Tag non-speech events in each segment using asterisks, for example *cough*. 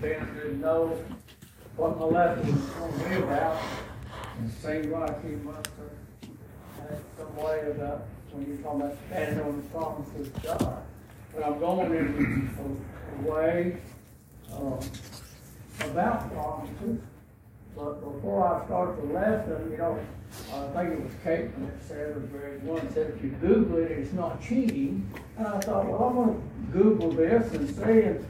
Ben didn't know what my lesson was going to be about. It seemed like he must have had some way about when you're talking about standing on the promises of God. But I'm going in a, a way uh, about promises. But before I start the lesson, you know, I think it was Caitlin that said, or Greg one said, if you Google it, it's not cheating. And I thought, well, I'm going to Google this and see. And,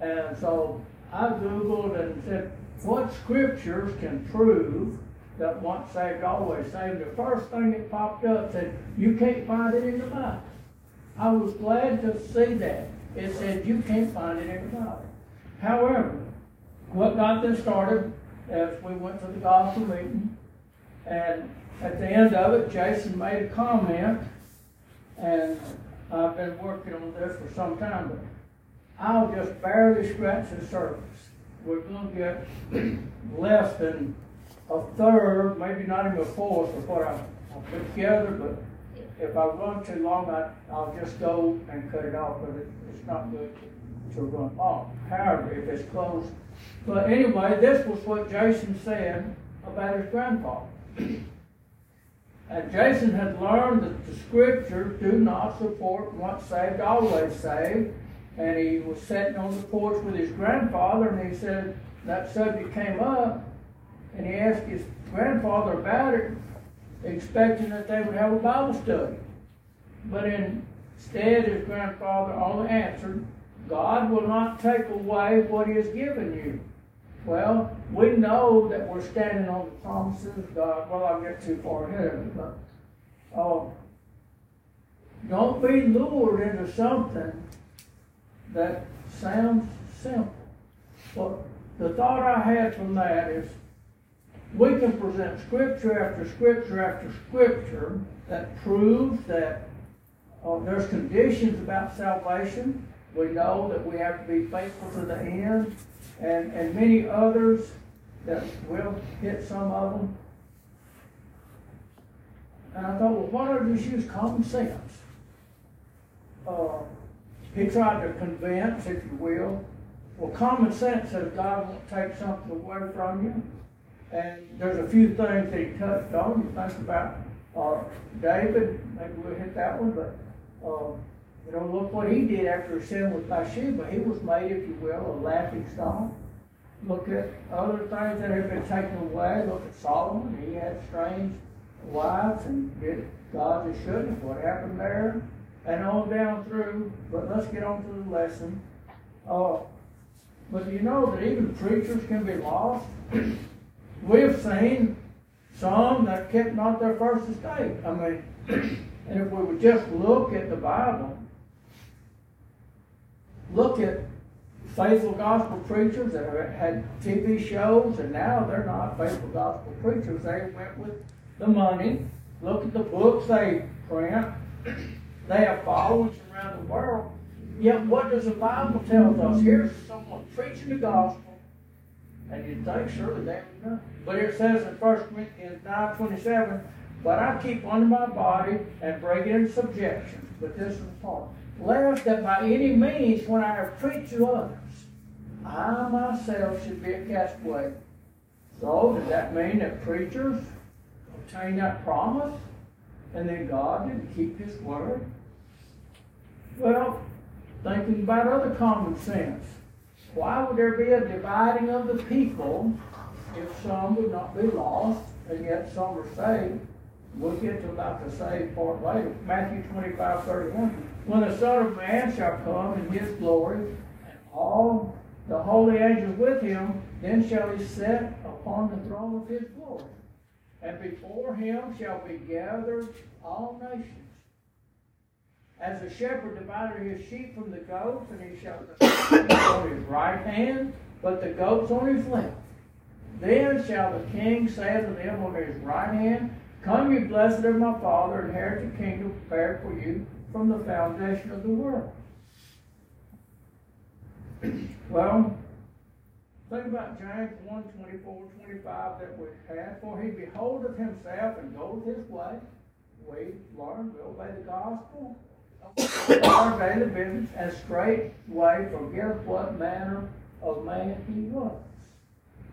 and so I Googled and said, what scriptures can prove that once saved, always saved? The first thing that popped up said, you can't find it in the Bible. I was glad to see that. It said, you can't find it in the Bible. However, what got this started as we went to the gospel meeting, and at the end of it, Jason made a comment, and I've been working on this for some time, I'll just barely scratch the surface. We're going to get *clears throat* less than a third, maybe not even a fourth of what I, put together, but if I run too long, I, I'll just go and cut it off, but it, it's not good to, run long. However, if it's close, but anyway, this was what Jason said about his grandfather. And Jason had learned that the scriptures do not support once saved, always saved. And he was sitting on the porch with his grandfather, and he said that subject came up, and he asked his grandfather about it, expecting that they would have a Bible study. But instead, his grandfather only answered, God will not take away what he has given you. Well, we know that we're standing on the promises of God. Well, I'll get too far ahead of it, but uh, don't be lured into something that sounds simple. But the thought I had from that is we can present scripture after scripture after scripture that proves that uh, there's conditions about salvation. We know that we have to be faithful to the end and, and many others that will hit some of them. And I thought, well, why don't just use common sense? Uh, he tried to convince, if you will. Well, common sense says God won't take something away from you. And there's a few things he touched on. You think about uh, David, maybe we'll hit that one, but uh, you know, look what he did after he sinned with Bathsheba. He was made, if you will, a laughing stock. Look at other things that have been taken away. Look at Solomon. He had strange wives and did God as shouldn't. What happened there? And on down through. But let's get on to the lesson. Uh, but you know that even preachers can be lost? *clears throat* We've seen some that kept not their first estate. I mean, *clears throat* and if we would just look at the Bible, look at faithful gospel preachers that have had TV shows, and now they're not faithful gospel preachers. They went with the money. Look at the books they print. *clears throat* They have followers around the world. Yet, what does the Bible tell us? Here's someone preaching the gospel, and you'd think surely they would know. But it says in 1 Corinthians 9 27, But I keep under my body and bring it in subjection. But this is the part lest that by any means, when I have preached to others, I myself should be a castaway. So, does that mean that preachers obtain that promise and then God didn't keep his word? Well, thinking about other common sense, why would there be a dividing of the people if some would not be lost and yet some are saved? We'll get to about the saved part later. Matthew 25, 31. When the Son of Man shall come in his glory, and all the holy angels with him, then shall he sit upon the throne of his glory. And before him shall be gathered all nations. As a shepherd divided his sheep from the goats, and he shall *coughs* on his right hand, but the goats on his left. Then shall the king say to them on his right hand, Come, you blessed of my Father, inherit the kingdom prepared for you from the foundation of the world. *coughs* well, think about James 1 24, 25 that we had. For he beholdeth himself and goeth his way. We learn, we obey the gospel, our daily business, and straightway forget what manner of man he was.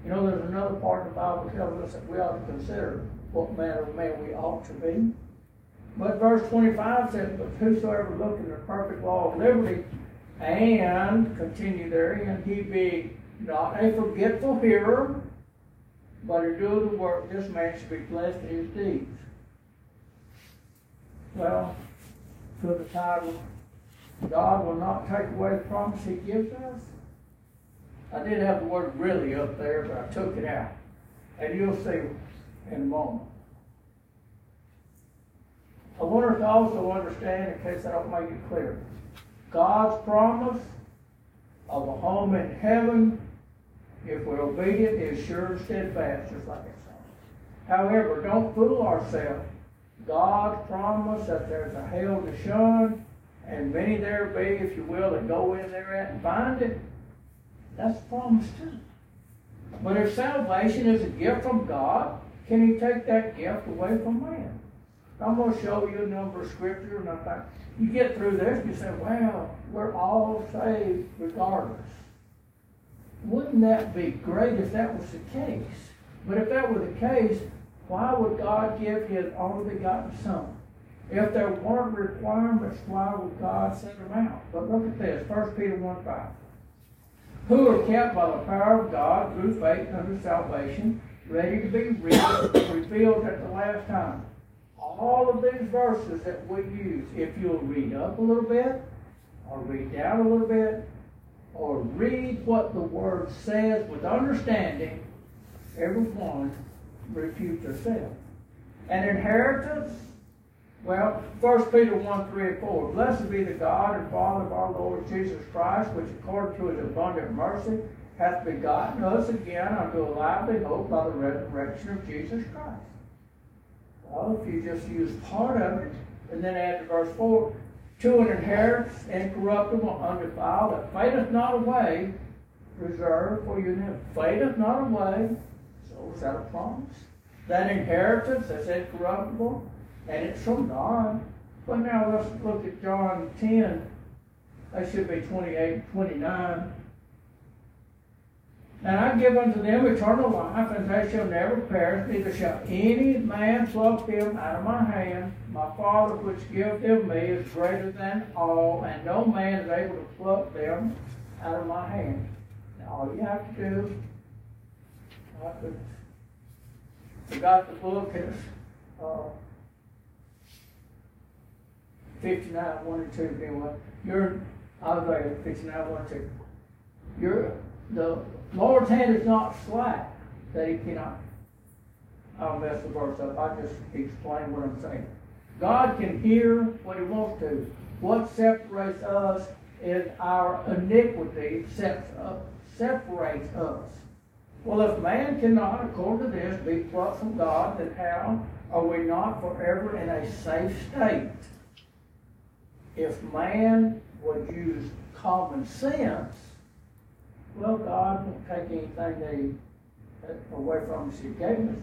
You know, there's another part of the Bible tells us that we ought to consider what manner of man we ought to be. But verse 25 says, But whosoever looketh in the perfect law of liberty, and continue therein, he be not a forgetful hearer, but a doer of the work, this man should be blessed in his deeds. Well, to the title, God will not take away the promise he gives us. I did have the word really up there, but I took it out. And you'll see in a moment. I want us to also understand, in case I don't make it clear, God's promise of a home in heaven, if we're obedient, is sure and steadfast, just like it says. However, don't fool ourselves. God promised that there's a hell to shun, and many there be, if you will, that go in there and find it. That's promised too. But if salvation is a gift from God, can He take that gift away from man? I'm going to show you a number of scriptures, and I think you get through this, you say, "Well, we're all saved regardless." Wouldn't that be great if that was the case? But if that were the case, why would God give His only begotten Son? If there weren't requirements, why would God send them out? But look at this, 1 Peter 1 5. Who are kept by the power of God through faith unto salvation, ready to be revealed at the last time all of these verses that we use, if you'll read up a little bit, or read down a little bit, or read what the Word says with understanding, everyone refutes herself. An inheritance, well, 1 Peter 1, 3 and 4. Blessed be the God and Father of our Lord Jesus Christ, which according to his abundant mercy hath begotten us again unto a lively hope by the resurrection of Jesus Christ well, if you just use part of it, and then add to verse 4, to an inheritance incorruptible, undefiled, that fadeth not away, reserved for you. Fadeth not away. Is that a promise? That inheritance that's incorruptible, and it's from God. But now let's look at John 10. That should be 28 29. And I give unto them eternal life, and they shall never perish, neither shall any man pluck them out of my hand. My Father which gave them me is greater than all, and no man is able to pluck them out of my hand. Now all you have to do, I forgot the book is uh, 59, 1 and 2, anyway. You're, I'll go ahead, 59, 1 and 2. You're, the Lord's hand is not slack that he cannot. I'll mess the verse up. I just explain what I'm saying. God can hear what he wants to. What separates us is our iniquity separates us. Well, if man cannot, according to this, be plucked from God, then how are we not forever in a safe state? If man would use common sense, well, God won't take anything that away from us He gave us.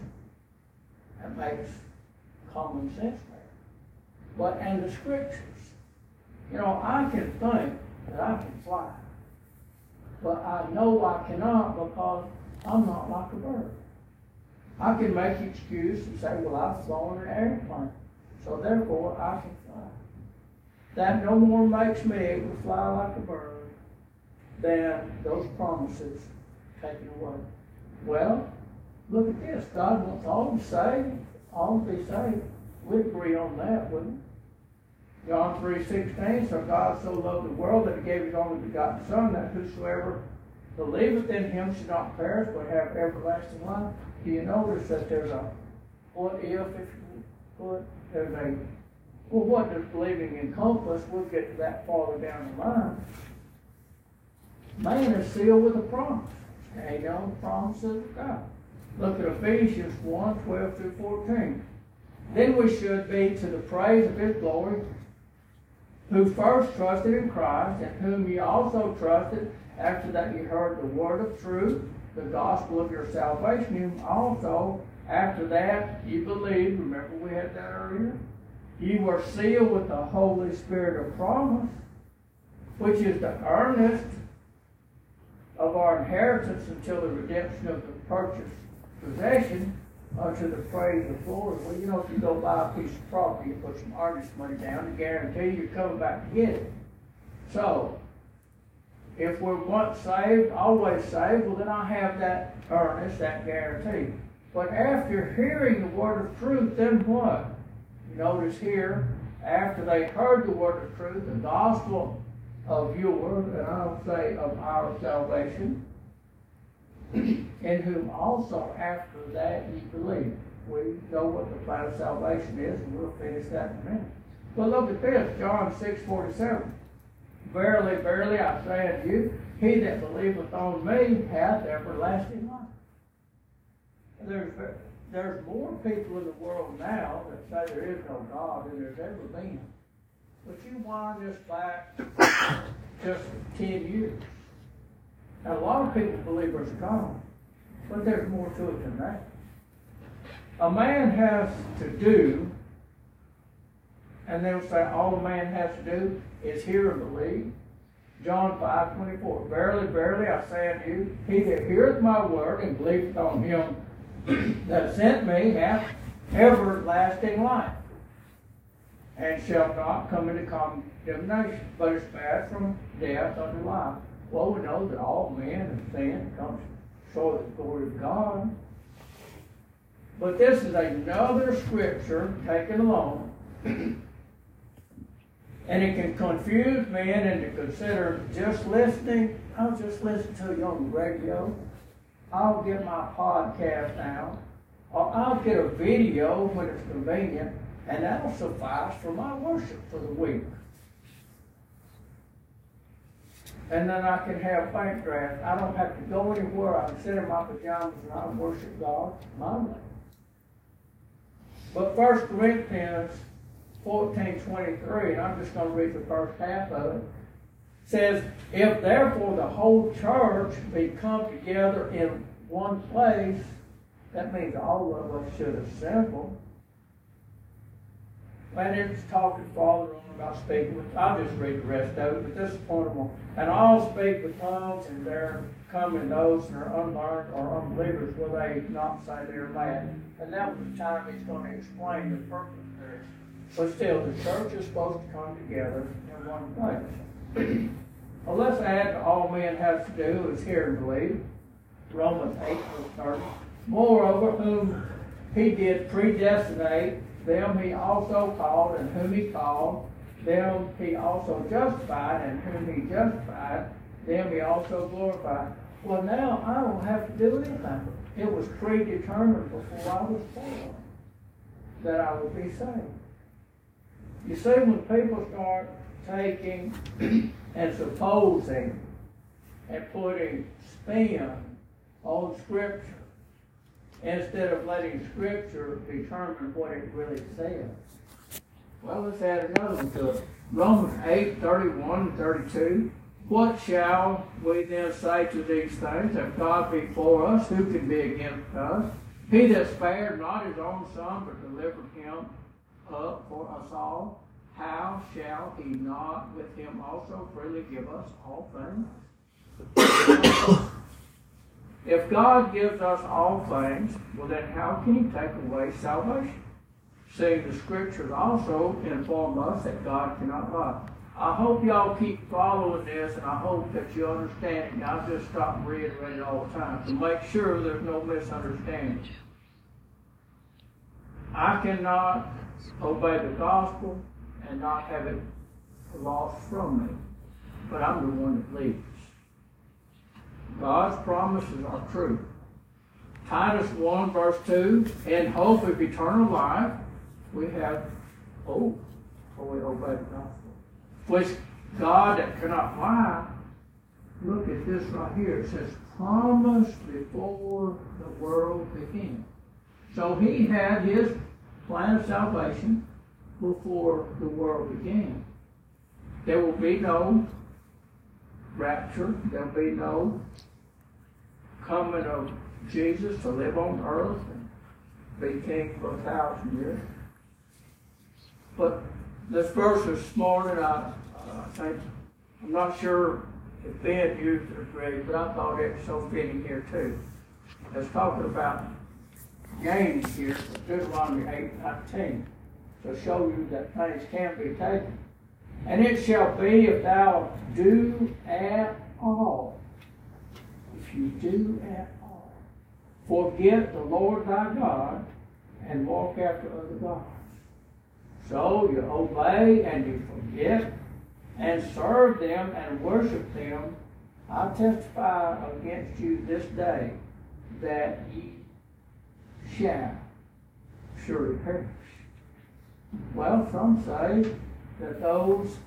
That makes common sense there. But and the scriptures, you know, I can think that I can fly, but I know I cannot because I'm not like a bird. I can make excuse and say, well, I've flown an airplane, so therefore I can fly. That no more makes me able to fly like a bird than those promises taken away. Well, look at this. God wants all to save, all to be saved. We agree on that, wouldn't we? John 3.16, So God so loved the world that he gave his only begotten Son, that whosoever believeth in him should not perish, but have everlasting life. Do you notice that there's a what if, if would, there's a, well, what does believing encompass? We'll get that farther down the line. Man is sealed with a promise. On the promises of God. Look at Ephesians 1 12 through 14. Then we should be to the praise of his glory, who first trusted in Christ, and whom ye also trusted after that you heard the word of truth, the gospel of your salvation, also after that you believed. Remember we had that earlier? You were sealed with the Holy Spirit of promise, which is the earnest of our inheritance until the redemption of the purchased possession unto the praise of the Lord. Well, you know, if you go buy a piece of property, you put some earnest money down to guarantee you're coming back to get it. So, if we're once saved, always saved, well, then I have that earnest, that guarantee. But after hearing the word of truth, then what? You notice here, after they heard the word of truth, the gospel of your, and I'll say of our salvation, in whom also after that ye believe. We know what the plan of salvation is, and we'll finish that in a minute. But look at this, John 6 47. Verily, verily, I say unto you, he that believeth on me hath everlasting life. There's, there's more people in the world now that say there is no God than there's ever been. But you wind this back just 10 years. Now, a lot of people believe there's a God, but there's more to it than that. A man has to do, and they'll say all a man has to do is hear and believe. John 5 24. Verily, verily, I say unto you, he that heareth my word and believeth on him *clears throat* that sent me hath everlasting life, and shall not come into condemnation, but is passed from death unto life. Well, we know that all men have sinned and come short of the glory of God. But this is another scripture taken alone *clears throat* and it can confuse men into consider just listening. I'll just listen to you on the radio. I'll get my podcast now. Or I'll get a video when it's convenient, and that'll suffice for my worship for the week. And then I can have faint draft. I don't have to go anywhere. I can sit in my pajamas and I worship God my way. But First Corinthians 14:23, and I'm just going to read the first half of it. Says, if therefore the whole church be come together in one place, that means all of us should assemble. And it's talking farther on about speaking with, I'll just read the rest of it, but this is point of And all speak with tongues, and there come in those that are unlearned or unbelievers, will they not say they're mad? And that was the time he's going to explain the purpose but still, the church is supposed to come together in one place. well, let's add to all men have to do is hear and believe. Romans 8, verse 30. Moreover, whom he did predestinate, them he also called, and whom he called, them he also justified, and whom he justified, them he also glorified. Well, now I don't have to do anything. It was predetermined before I was born that I would be saved. You see, when people start taking *clears throat* and supposing and putting spin on Scripture instead of letting Scripture determine what it really says. Well, let's add another one to it. Romans 8, 31 and 32. What shall we then say to these things? If God be for us, who can be against us? He that spared not his own son, but delivered him up for us all, how shall he not with him also freely give us all things? if God gives us all things, well then how can he take away salvation? Seeing the scriptures also inform us that God cannot lie. I hope y'all keep following this, and I hope that you understand it. I'll just stop reiterating it all the time to make sure there's no misunderstanding. I cannot obey the gospel and not have it lost from me. But I'm the one that leads. God's promises are true. Titus 1, verse 2, in hope of eternal life, we have hope for we obey the gospel. Which God that cannot lie, look at this right here. It says, promised before the world began. So he had his plan of salvation before the world began. There will be no rapture. There'll be no coming of Jesus to live on earth and be king for a thousand years. But this verse this morning, I, I think, I'm not sure if Ben used it or great, but I thought it was so fitting here too. It's talking about gains here, Deuteronomy eight nineteen, to show you that things can be taken. And it shall be if thou do at all, if you do at all, forget the Lord thy God and walk after other gods. So you obey and you forget and serve them and worship them. I testify against you this day that ye shall surely perish. Well, some say that those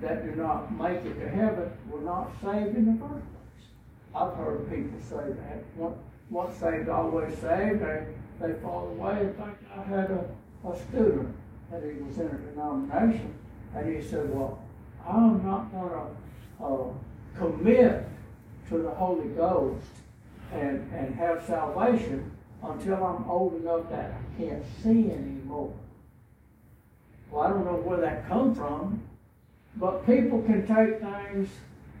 that do not make it to heaven were not saved in the first place. I've heard people say that. Once, once saved, always saved. They, they fall away. In fact, I had a, a student that he was in a denomination, and he said, well, I'm not going to uh, commit to the Holy Ghost and, and have salvation until I'm old enough that I can't see anymore. Well, I don't know where that comes from, but people can take things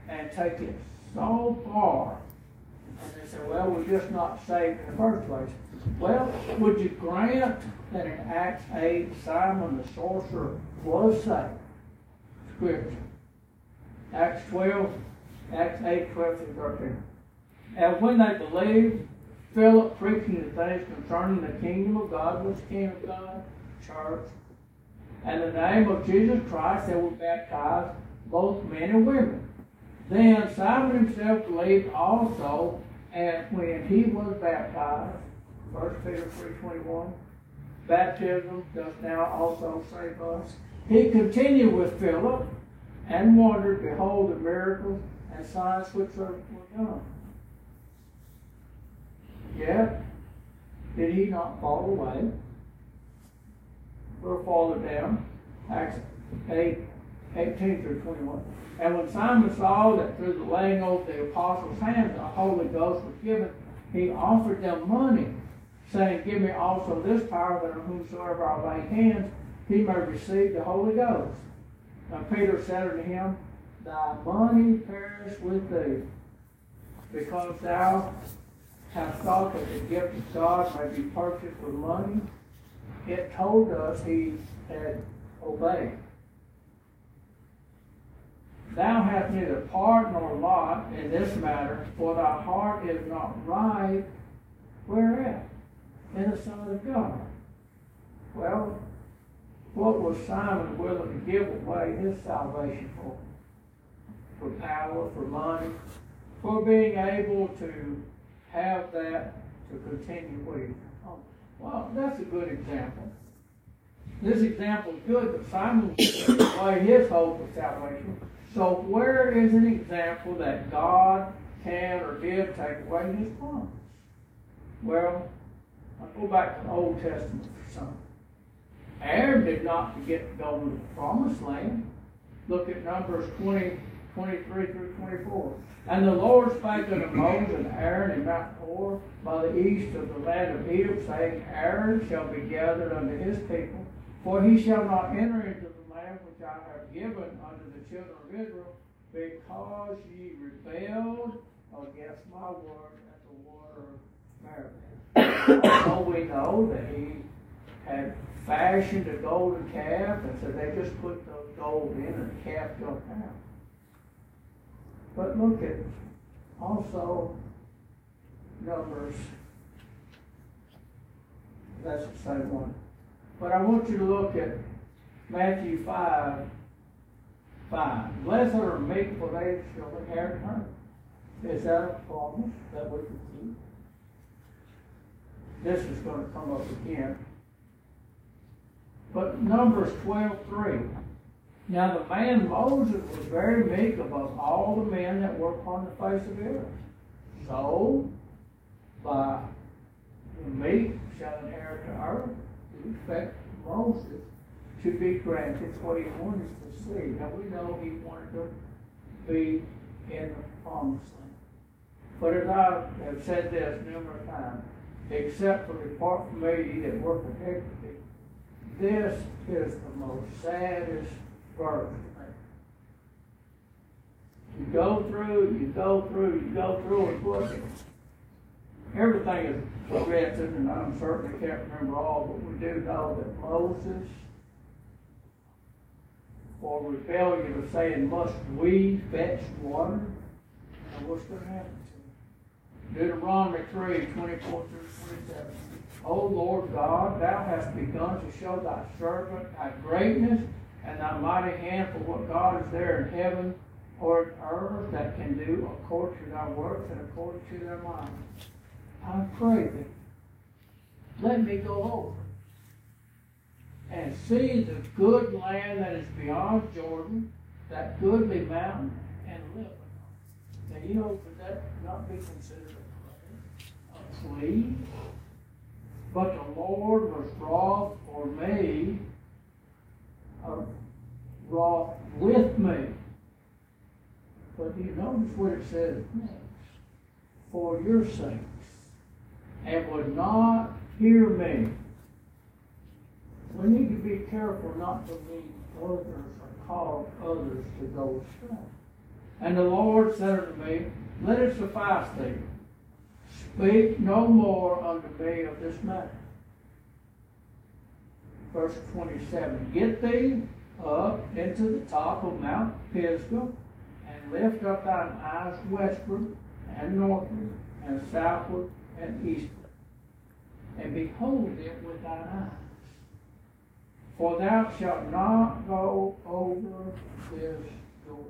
and take it so far. And they say, well, we're just not saved in the first place. Well, would you grant that in Acts 8, Simon the sorcerer was saved? Scripture. Acts 12, Acts 8, 12 through 13. And when they believed, Philip preaching the things concerning the kingdom of God, which came of God, church, and the name of Jesus Christ, they were baptized, both men and women. Then Simon himself believed also, and when he was baptized, 1 Peter 3.21, baptism does now also save us. He continued with Philip and wondered, behold, the miracles and signs which were done. Yet, did he not fall away? Or fall down? Acts 8, 18 through 21. And when Simon saw that through the laying of the apostles' hands the Holy Ghost was given, he offered them money, saying, Give me also this power that on whomsoever I lay hands, he may receive the Holy Ghost. And Peter said unto him, Thy money perish with thee, because thou hast thought that the gift of God may be purchased with money. It told us he had obeyed. Thou hast neither part nor lot in this matter, for thy heart is not right whereat? In the sight of God. Well, what was Simon willing to give away his salvation for? For power, for money, for being able to have that to continue with. Well, that's a good example. This example is good, but Simon away his hope of salvation. So where is an example that God can or did take away his promise? Well, I'll go back to the Old Testament for some. Aaron did not get to go to the promised land. Look at Numbers 20, 23 through 24. And the Lord spake unto Moses and Aaron in Mount Hor by the east of the land of Egypt, saying, Aaron shall be gathered unto his people, for he shall not enter into the land which I have given unto the children of Israel, because ye rebelled against my word at the water of Meribah. so we know that he had fashioned a golden calf, and so they just put the gold in and the calf jumped out. But look at also Numbers. That's the same one. But I want you to look at Matthew 5 5. Blessed are meek, for they shall inherit the Is that a promise that we can keep? This is going to come up again. But Numbers 12 3. Now the man Moses was very meek above all the men that were upon the face of the earth. So, by the meek shall inherit the earth, we expect Moses to be granted what he wanted to see. Now we know he wanted to be in the promised land. But as I have said this numerous times, except for depart from me, that work iniquity, this is the most saddest verse. You go through, you go through, you go through and look. Everything is written, and I'm certainly can't remember all, but we do know that Moses, for rebellion of saying, must we fetch water? And what's going to happen to him? Deuteronomy 3, 24 through 27. O Lord God, thou hast begun to show thy servant thy greatness and thy mighty hand for what God is there in heaven or in earth that can do according to thy works and according to thy mind. I pray thee, let me go over and see the good land that is beyond Jordan, that goodly mountain, and live. Now, you know, could that not be considered a prayer? A plea? But the Lord was wroth for me, uh, wroth with me. But you notice what it says next. For your sakes, and would not hear me. We need to be careful not to lead others or cause others to go astray. And the Lord said unto me, Let it suffice thee. Speak no more unto me of this matter. Verse 27 Get thee up into the top of Mount Pisgah, and lift up thine eyes westward and northward and southward and eastward, and behold it with thine eyes. For thou shalt not go over this door.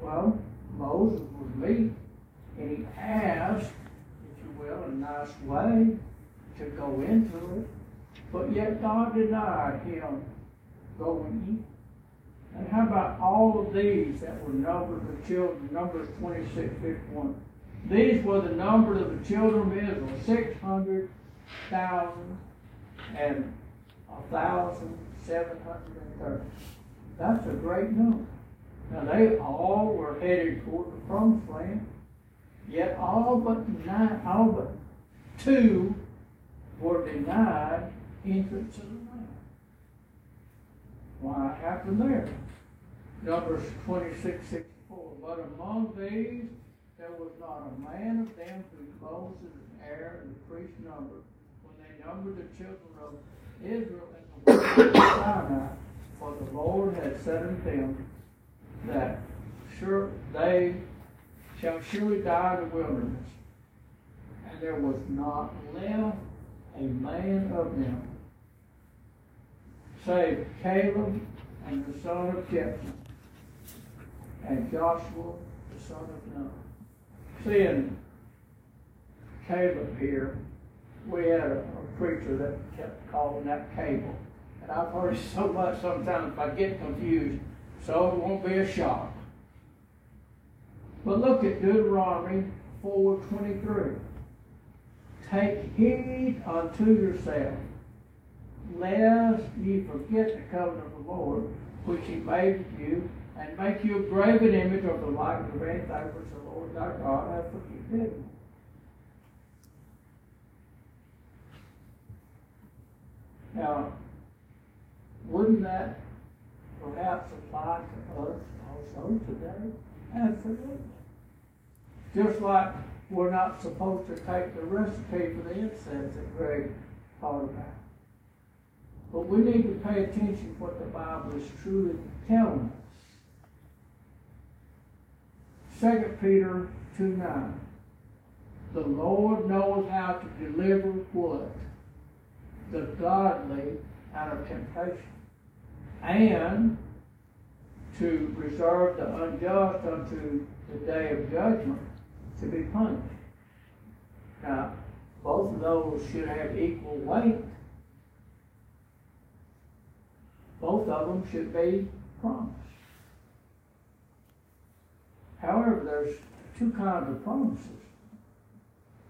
Well, Moses was meek, and he asked, if you will, in a nice way, to go into it. But yet God denied him going in. And how about all of these that were numbered the children, Numbers 26, 51. These were the number of the children of Israel, 600,000 and 1,730. That's a great number. Now they all were headed toward the promised land, yet all but nine, all but two were denied entrance to the land. Why happened there? Numbers 26, 64. But among these there was not a man of them whose Moses and Aaron and the priest numbered when they numbered the children of Israel in the wilderness of Sinai, for the Lord had said unto them that sure they shall surely die in the wilderness. And there was not left a man of them, save Caleb and the son of Jephunneh, and Joshua the son of Nun. Seeing Caleb here, we had a, a preacher that kept calling that cable. And I've heard *laughs* so much sometimes if I get confused, so it won't be a shock. But look at Deuteronomy 4.23. Take heed unto yourself, lest ye forget the covenant of the Lord, which he made with you, and make you a graven image of the likeness of anything which the Lord thy God hath forbidden. Now, wouldn't that perhaps apply to us also today? Absolutely. Just like we're not supposed to take the recipe for the incense that Greg talked about. But we need to pay attention to what the Bible is truly telling us. 2 Peter 2 9. The Lord knows how to deliver what? The godly out of temptation. And to reserve the unjust unto the day of judgment to be punished. Now, both of those should have equal weight. Both of them should be promised. However, there's two kinds of promises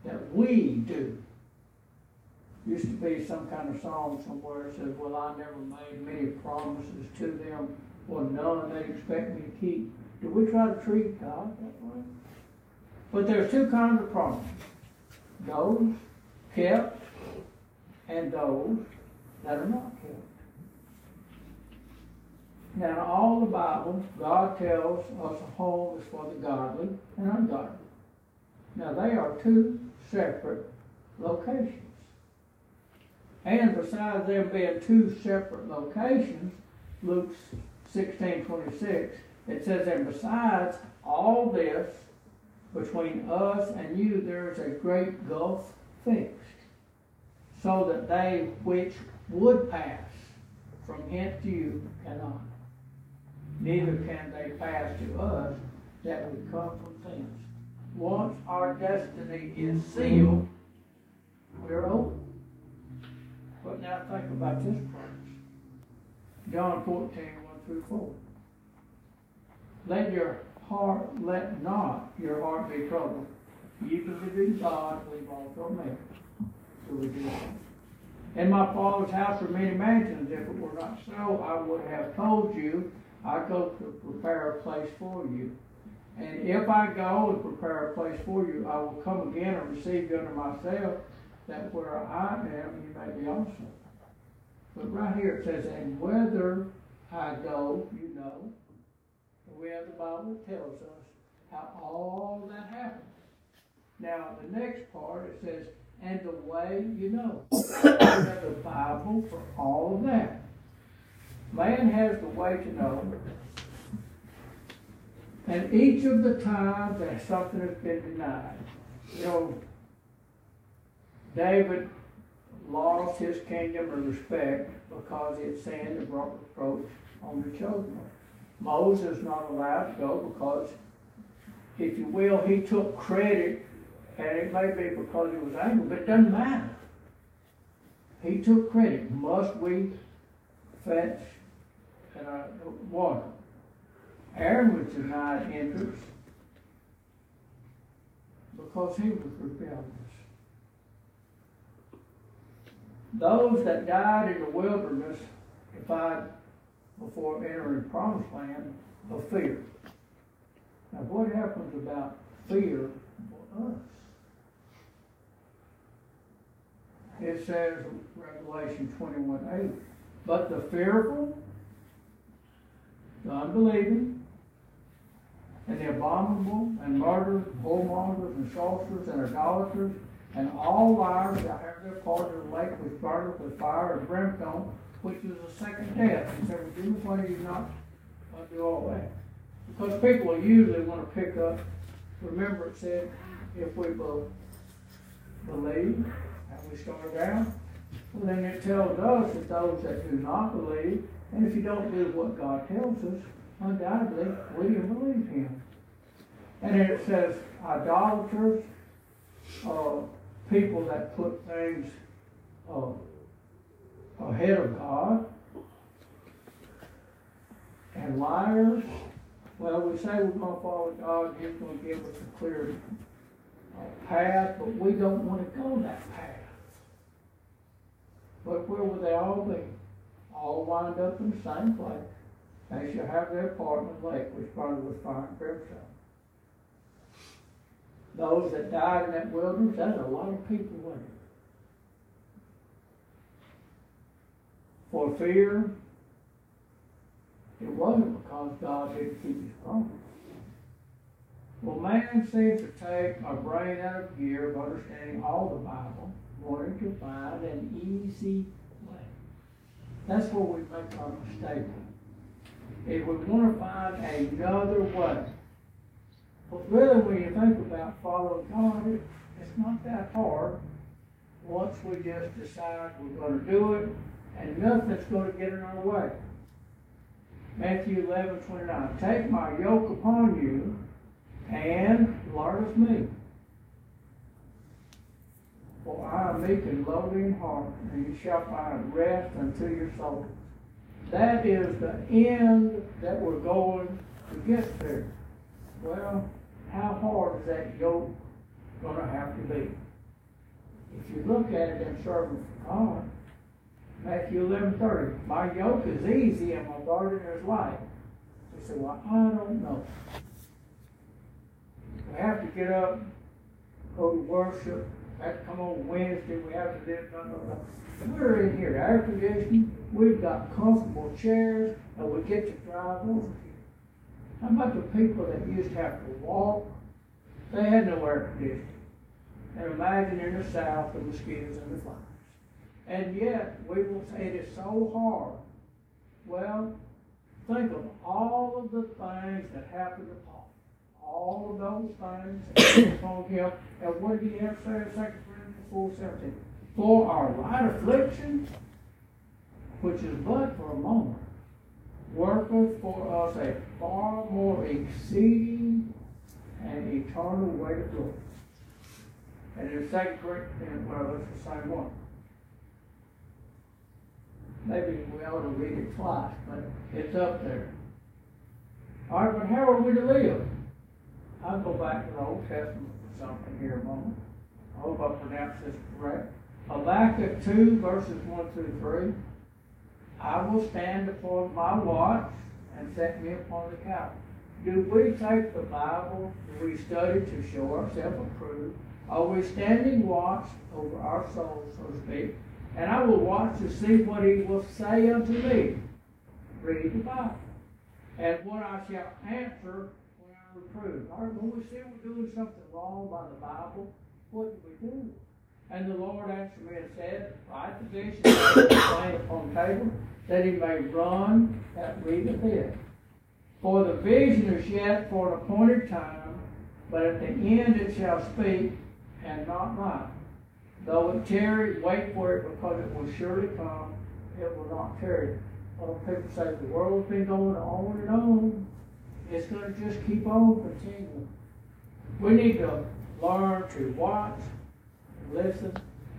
that we do. Used to be some kind of song somewhere that says, Well, I never made many promises to them, or none they expect me to keep. Do we try to treat God that way? But there are two kinds of promises. Those kept and those that are not kept. Now, in all the Bible, God tells us a home is for the godly and ungodly. Now, they are two separate locations. And besides them being two separate locations, Luke 16 26, it says, And besides all this, between us and you there is a great gulf fixed, so that they which would pass from hence to you cannot. Neither can they pass to us that would come from thence. Once our destiny is sealed, we're open. But now think about this promise. John 14, 1 through 4. Let your heart, let not your heart be troubled. You believe in God, believe also in me. So we do In my Father's house are many mansions. If it were not so, I would have told you, I go to prepare a place for you. And if I go and prepare a place for you, I will come again and receive you unto myself, that where I am, you may be also. But right here it says, and whether I go, you know, where the Bible tells us how all that happened. Now, the next part it says, and the way you know. *coughs* the Bible for all of that. Man has the way to know. And each of the times that something has been denied, you know, David lost his kingdom and respect because he had sinned and brought reproach on the children. Moses not allowed to go because, if you will, he took credit, and it may be because he was angry, but it doesn't matter. He took credit. Must we fetch uh, water? Aaron was denied entrance because he was rebellious. Those that died in the wilderness defied before entering promised land of fear. Now, what happens about fear for us? It says, Revelation 21 8, but the fearful, the unbelieving, and the abominable, and murderers, whoremongers, and sorcerers, and idolaters, and all liars shall have their part in the lake which burneth with fire and brimstone, which is the second death. And so, do why do you not do all that? Because people usually want to pick up. Remember, it said, if we believe, and we start down, well, then it tells us that those that do not believe, and if you don't do what God tells us, undoubtedly, we do believe Him. And then it says, idolaters, uh, people that put things uh, ahead of God. And liars, well, we say we're going to follow God, He's going to give us a clear uh, path, but we don't want to go that path. But where will they all be? All wind up in the same place. They shall have their part in the lake which burned with fire and brimstone. Those that died in that wilderness, that's a lot of people with it. For fear. It wasn't because God didn't keep his promise. Well, man seems to take our brain out of gear of understanding all the Bible, wanting to find an easy way. That's where we make our mistake. If we want to find another way, but really, when you think about following God, it, it's not that hard. Once we just decide we're going to do it, and nothing's going to get in our way. Matthew 11, 29. Take my yoke upon you and learn of me. For I am meek and lowly in heart, and you shall find rest unto your soul. That is the end that we're going to get there. Well, how hard is that yoke going to have to be? If you look at it in serving for God, Matthew 11 30. My yoke is easy and my burden is light. They said, Well, I don't know. We have to get up, go to worship, Have to come on Wednesday, we have to do it, blah, blah, blah. We're in here, air conditioning, we've got comfortable chairs, and we get to drive over here. How about the people that used to have to walk? They had no air conditioning. And imagine in the south, the mosquitoes and the flies. And yet, we will say it is so hard. Well, think of all of the things that happened to Paul. All of those things upon him. And what did he have to say in 2 Corinthians 4 17? For our light affliction, which is but for a moment, worketh for us a far more exceeding and eternal weight of glory. And in 2 Corinthians, well, it's the same one. Maybe we ought to read it twice, but it's up there. All right, but how are we to live? I'll go back to the Old Testament for something here a moment. I hope I pronounce this correct. Habakkuk 2, verses 1 through 3. I will stand upon my watch and set me upon the couch. Do we take the Bible, do we study to show ourselves approved? Are we standing watch over our souls, so to speak? And I will watch to see what he will say unto me. Read the Bible. And what I shall answer when I reprove. Or when we see we're doing something wrong by the Bible, what do we do? And the Lord answered me and said, Write the vision upon table, that he may run that readeth it. For the vision is yet for an appointed time, but at the end it shall speak and not lie. Though it tarry, wait for it because it will surely come. It will not tarry. Other people say the world's been going on and on. It's going to just keep on continuing. We need to learn to watch, listen,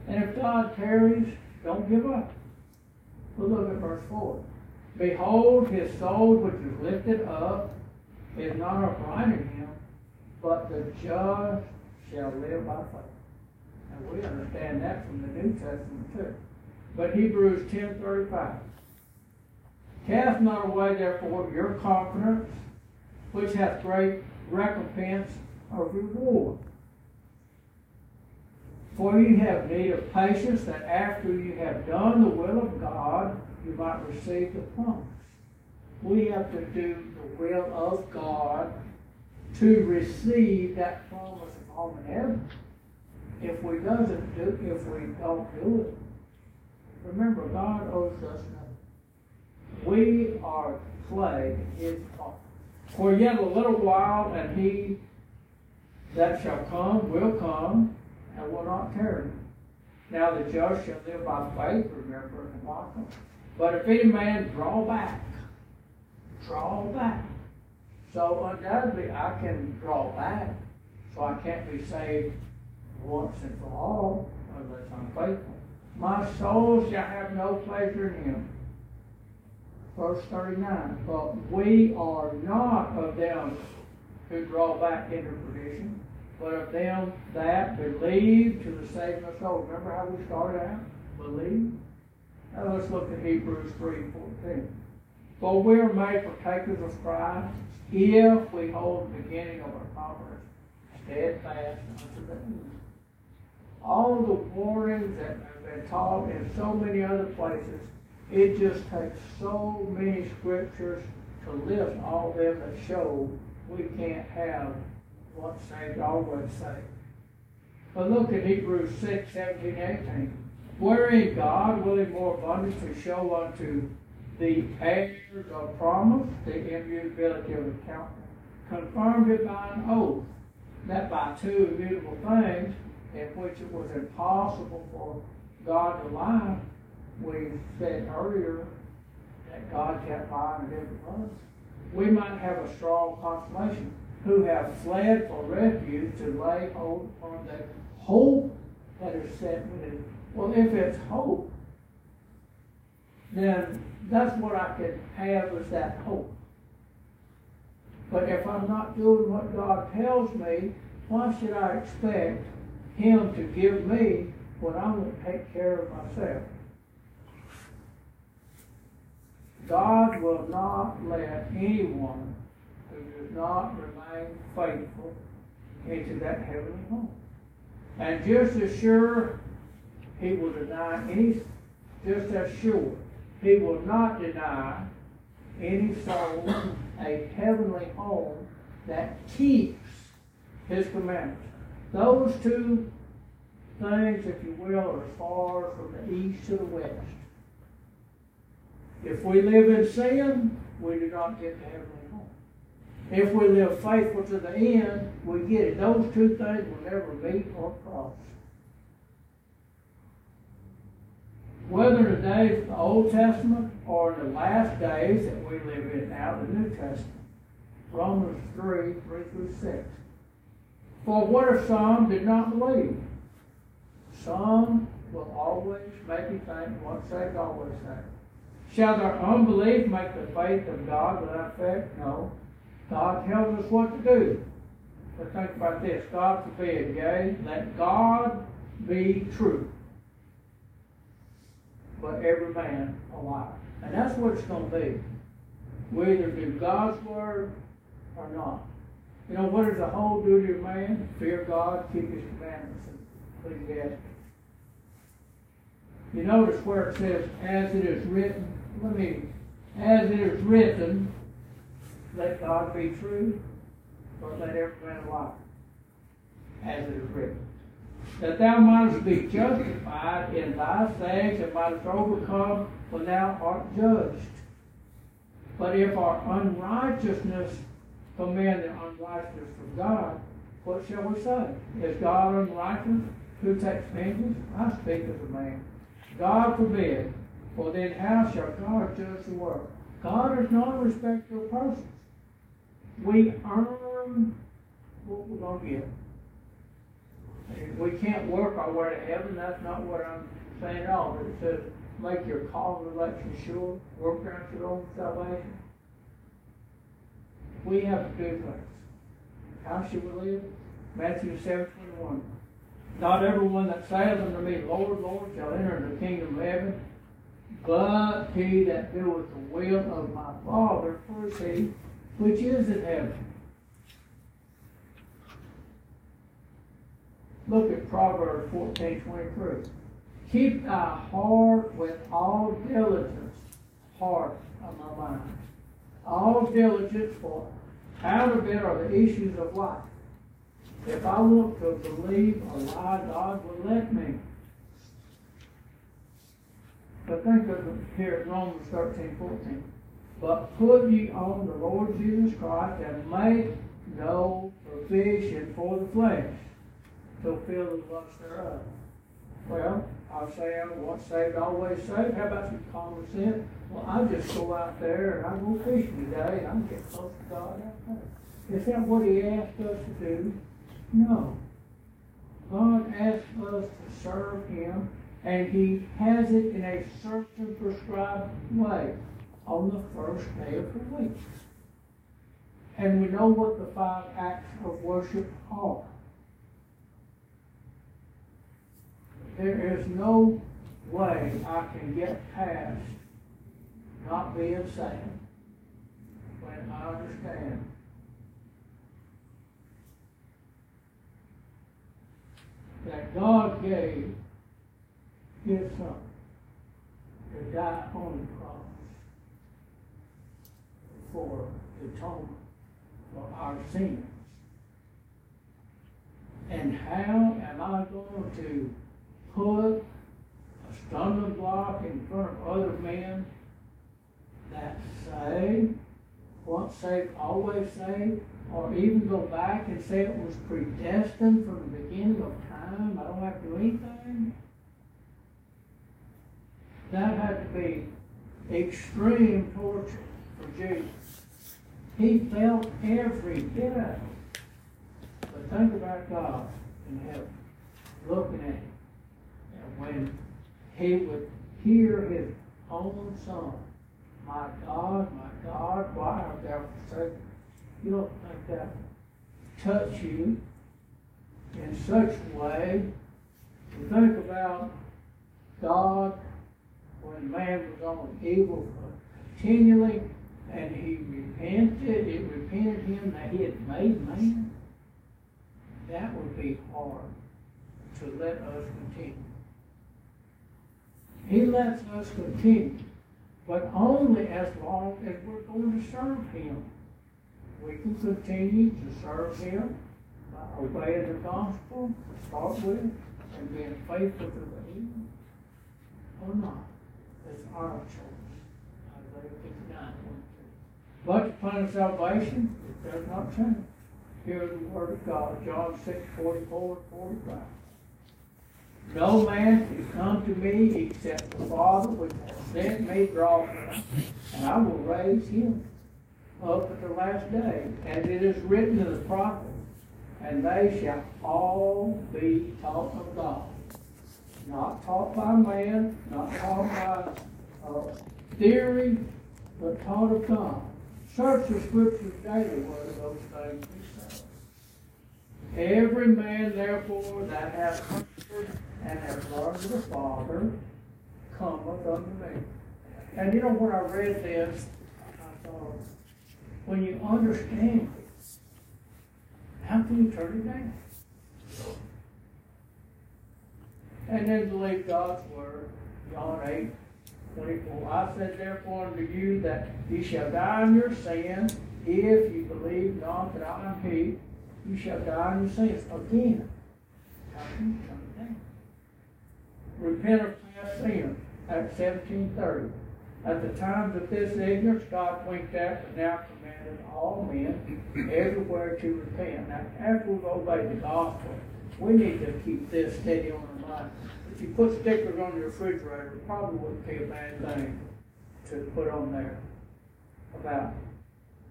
and if God tarries, don't give up. We'll look at verse 4. Behold, his soul which is lifted up is not upright in him, but the just shall live by faith. And we understand that from the New Testament too. But Hebrews 10.35 Cast not away therefore your confidence, which hath great recompense of reward. For you have need of patience, that after you have done the will of God, you might receive the promise. We have to do the will of God to receive that promise of home in heaven. If we doesn't do, if we don't do it, remember God owes us nothing. We are clay His. For yet a little while, and He that shall come will come, and will not tarry. Now the just shall live by faith, remember in Habakkuk. But if any man draw back, draw back. So undoubtedly I can draw back, so I can't be saved once and for all unless I'm faithful. My soul shall have no pleasure in him. Verse 39. But we are not of them who draw back into perdition, but of them that believe to the saving of soul. Remember how we started out? Believe. Now let's look at Hebrews 3 14. For we are made partakers of Christ if we hold the beginning of our confidence steadfast unto the end. All the warnings that have been taught in so many other places, it just takes so many scriptures to list all them that show we can't have once saved, always saved. But look at Hebrews 6, 17, 18. Wherein God, willing more abundantly, to show unto the heirs of promise, the immutability of the covenant, confirmed it by an oath, that by two immutable things, in which it was impossible for God to lie, we said earlier that God kept lying in different us. We might have a strong consolation who have fled for refuge to lay hold upon the hope that is set within. Well, if it's hope, then that's what I can have is that hope. But if I'm not doing what God tells me, why should I expect Him to give me when I won't take care of myself? God will not let anyone who does not remain faithful into that heavenly home. And just as sure, he will deny any, just as sure, he will not deny any soul a heavenly home that keeps his commandments. Those two things, if you will, are as far from the east to the west. If we live in sin, we do not get to heavenly home. If we live faithful to the end, we get it. Those two things will never meet or cross. Whether in the days of the Old Testament or the last days that we live in now, the New Testament. Romans 3, 3 through 6. For what if some did not believe? Some will always make you think what saved always saved. Shall their unbelief make the faith of God without effect? No. God tells us what to do. But think about this. God forbid, yea, let God be true, but every man a liar. And that's what it's going to be. We either do God's word or not. You know, what is the whole duty of man? Fear God, keep his commandments, and Ecclesiastes. You notice where it says, as it is written, let me, as it is written, let God be true, but let every man lie. As it is written. That thou mightest be justified in thy sayings and mightest overcome when thou art judged. But if our unrighteousness commend the unrighteous from God, what shall we say? Is God unrighteous? Who takes vengeance? I speak as a man. God forbid. For then how shall God judge the world? God is not a respecter of persons. We earn what we're going to get. We can't work our way to heaven. That's not what I'm saying at all. But it says, make your call of election sure. Work out your own salvation. We have to do things. How should we live? Matthew 7 21. Not everyone that saith unto me, Lord, Lord, shall enter the kingdom of heaven, but he that doeth the will of my Father, who is which is in heaven. Look at Proverbs 14 23. Keep thy heart with all diligence, heart of my mind. All diligence for out of it are the issues of life. If I want to believe a lie, God will let me. But think of it here in Romans 13, 14. But put ye on the Lord Jesus Christ and make no provision for the flesh to fill the lust thereof. Well, I say I'm once saved, always saved. How about some common sense? Well, I just go out there and I go fishing today. I'm getting close to God out there. Is that what He asked us to do? No. God asked us to serve Him, and He has it in a certain prescribed way on the first day of the week. And we know what the five acts of worship are. There is no way I can get past not being saved when I understand that God gave His Son to die on the cross for atonement for our sins. And how am I going to put a stumbling block in front of other men that say, once saved, always saved, or even go back and say it was predestined from the beginning of time, I don't have to do anything. That had to be extreme torture for Jesus. He felt every bit of it. But think about God in heaven, looking at him when he would hear his own son, My God, my God, why art thou forsaken? You don't think that touch you in such a way to think about God when man was on evil continually and he repented, it repented him that he had made man. That would be hard to let us continue. He lets us continue, but only as long as we're going to serve Him. We can continue to serve Him by obeying the gospel to start with and being faithful to the end oh, or not. It's our choice. Isaiah 59 But the plan of salvation, it does not change. Hear the word of God, John 6, 44 45. No man can come to me except the Father which has sent me draw him, and I will raise him up at the last day. As it is written in the prophets, and they shall all be taught of God. Not taught by man, not taught by uh, theory, but taught of God. Search the scriptures daily whether those things. Every man, therefore, that hath and hath learned of the Father cometh unto me. And you know, when I read this, I thought, when you understand it, how can you turn it down? And then believe God's word, John 8, 24. I said therefore unto you that ye shall die in your sins, if you believe not that I am He, you shall die in your sins. Again, how can you? Repent of past sin, Acts 1730. At the times of this ignorance, God winked at, but now commanded all men everywhere to repent. Now, after we've obeyed the gospel, we need to keep this steady on our mind. If you put stickers on your refrigerator, it probably wouldn't be a bad thing to put on there about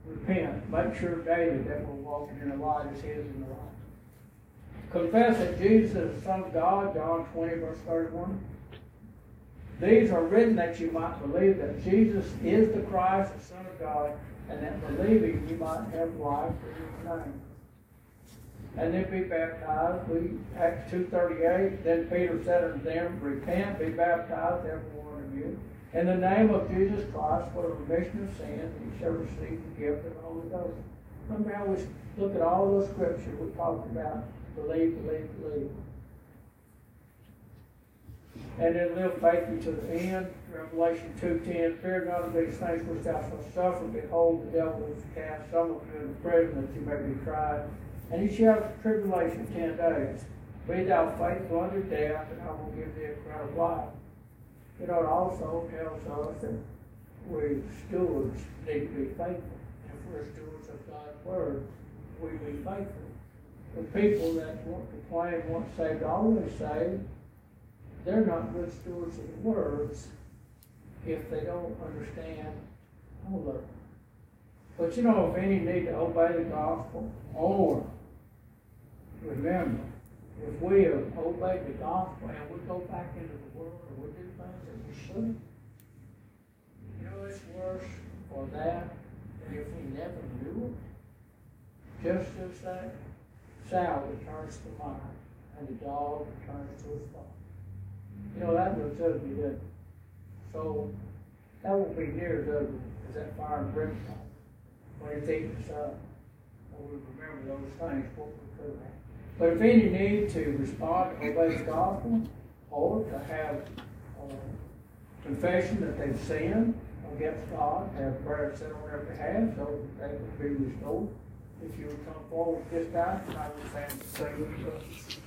repent. Make sure daily that we're walking in the light as His in the light. Confess that Jesus is the Son of God, John 20, verse 31. These are written that you might believe that Jesus is the Christ, the Son of God, and that believing you might have life in his name. And then be baptized. We Acts two thirty eight. Then Peter said unto them, Repent, be baptized, every one of you, in the name of Jesus Christ for the remission of sins, you shall receive the gift of the Holy Ghost. Remember how we look at all those scriptures we talked about. Believe, believe, believe and then live faithfully to the end. Revelation 2.10, Fear none of these things which thou shalt suffer. Behold, the devil is cast some of you into prison that you may be tried. And he shall have tribulation ten days. Be thou faithful unto death, and I will give thee a crown of life. You know, it also tells us that we stewards need to be faithful. If we're stewards of God's word, we be faithful. The people that want to claim once saved, always saved, they're not good stewards of the words if they don't understand all of. But you know, if any need to obey the gospel, or remember, if we have obeyed the gospel and we go back into the world and we do things that we shouldn't, you know, it's worse for that than if we never knew it. Just as that sow returns to mine and the dog returns to his father. You know, that looks ugly, doesn't? So, that won't be near as ugly as that fire and brimstone when it's eating us up. We remember those things, what we could have. But if any need to respond to obey the gospel, or to have uh, confession that they've sinned against God, have prayer said on their behalf so that they can be restored. If you would come forward this time, I would with us.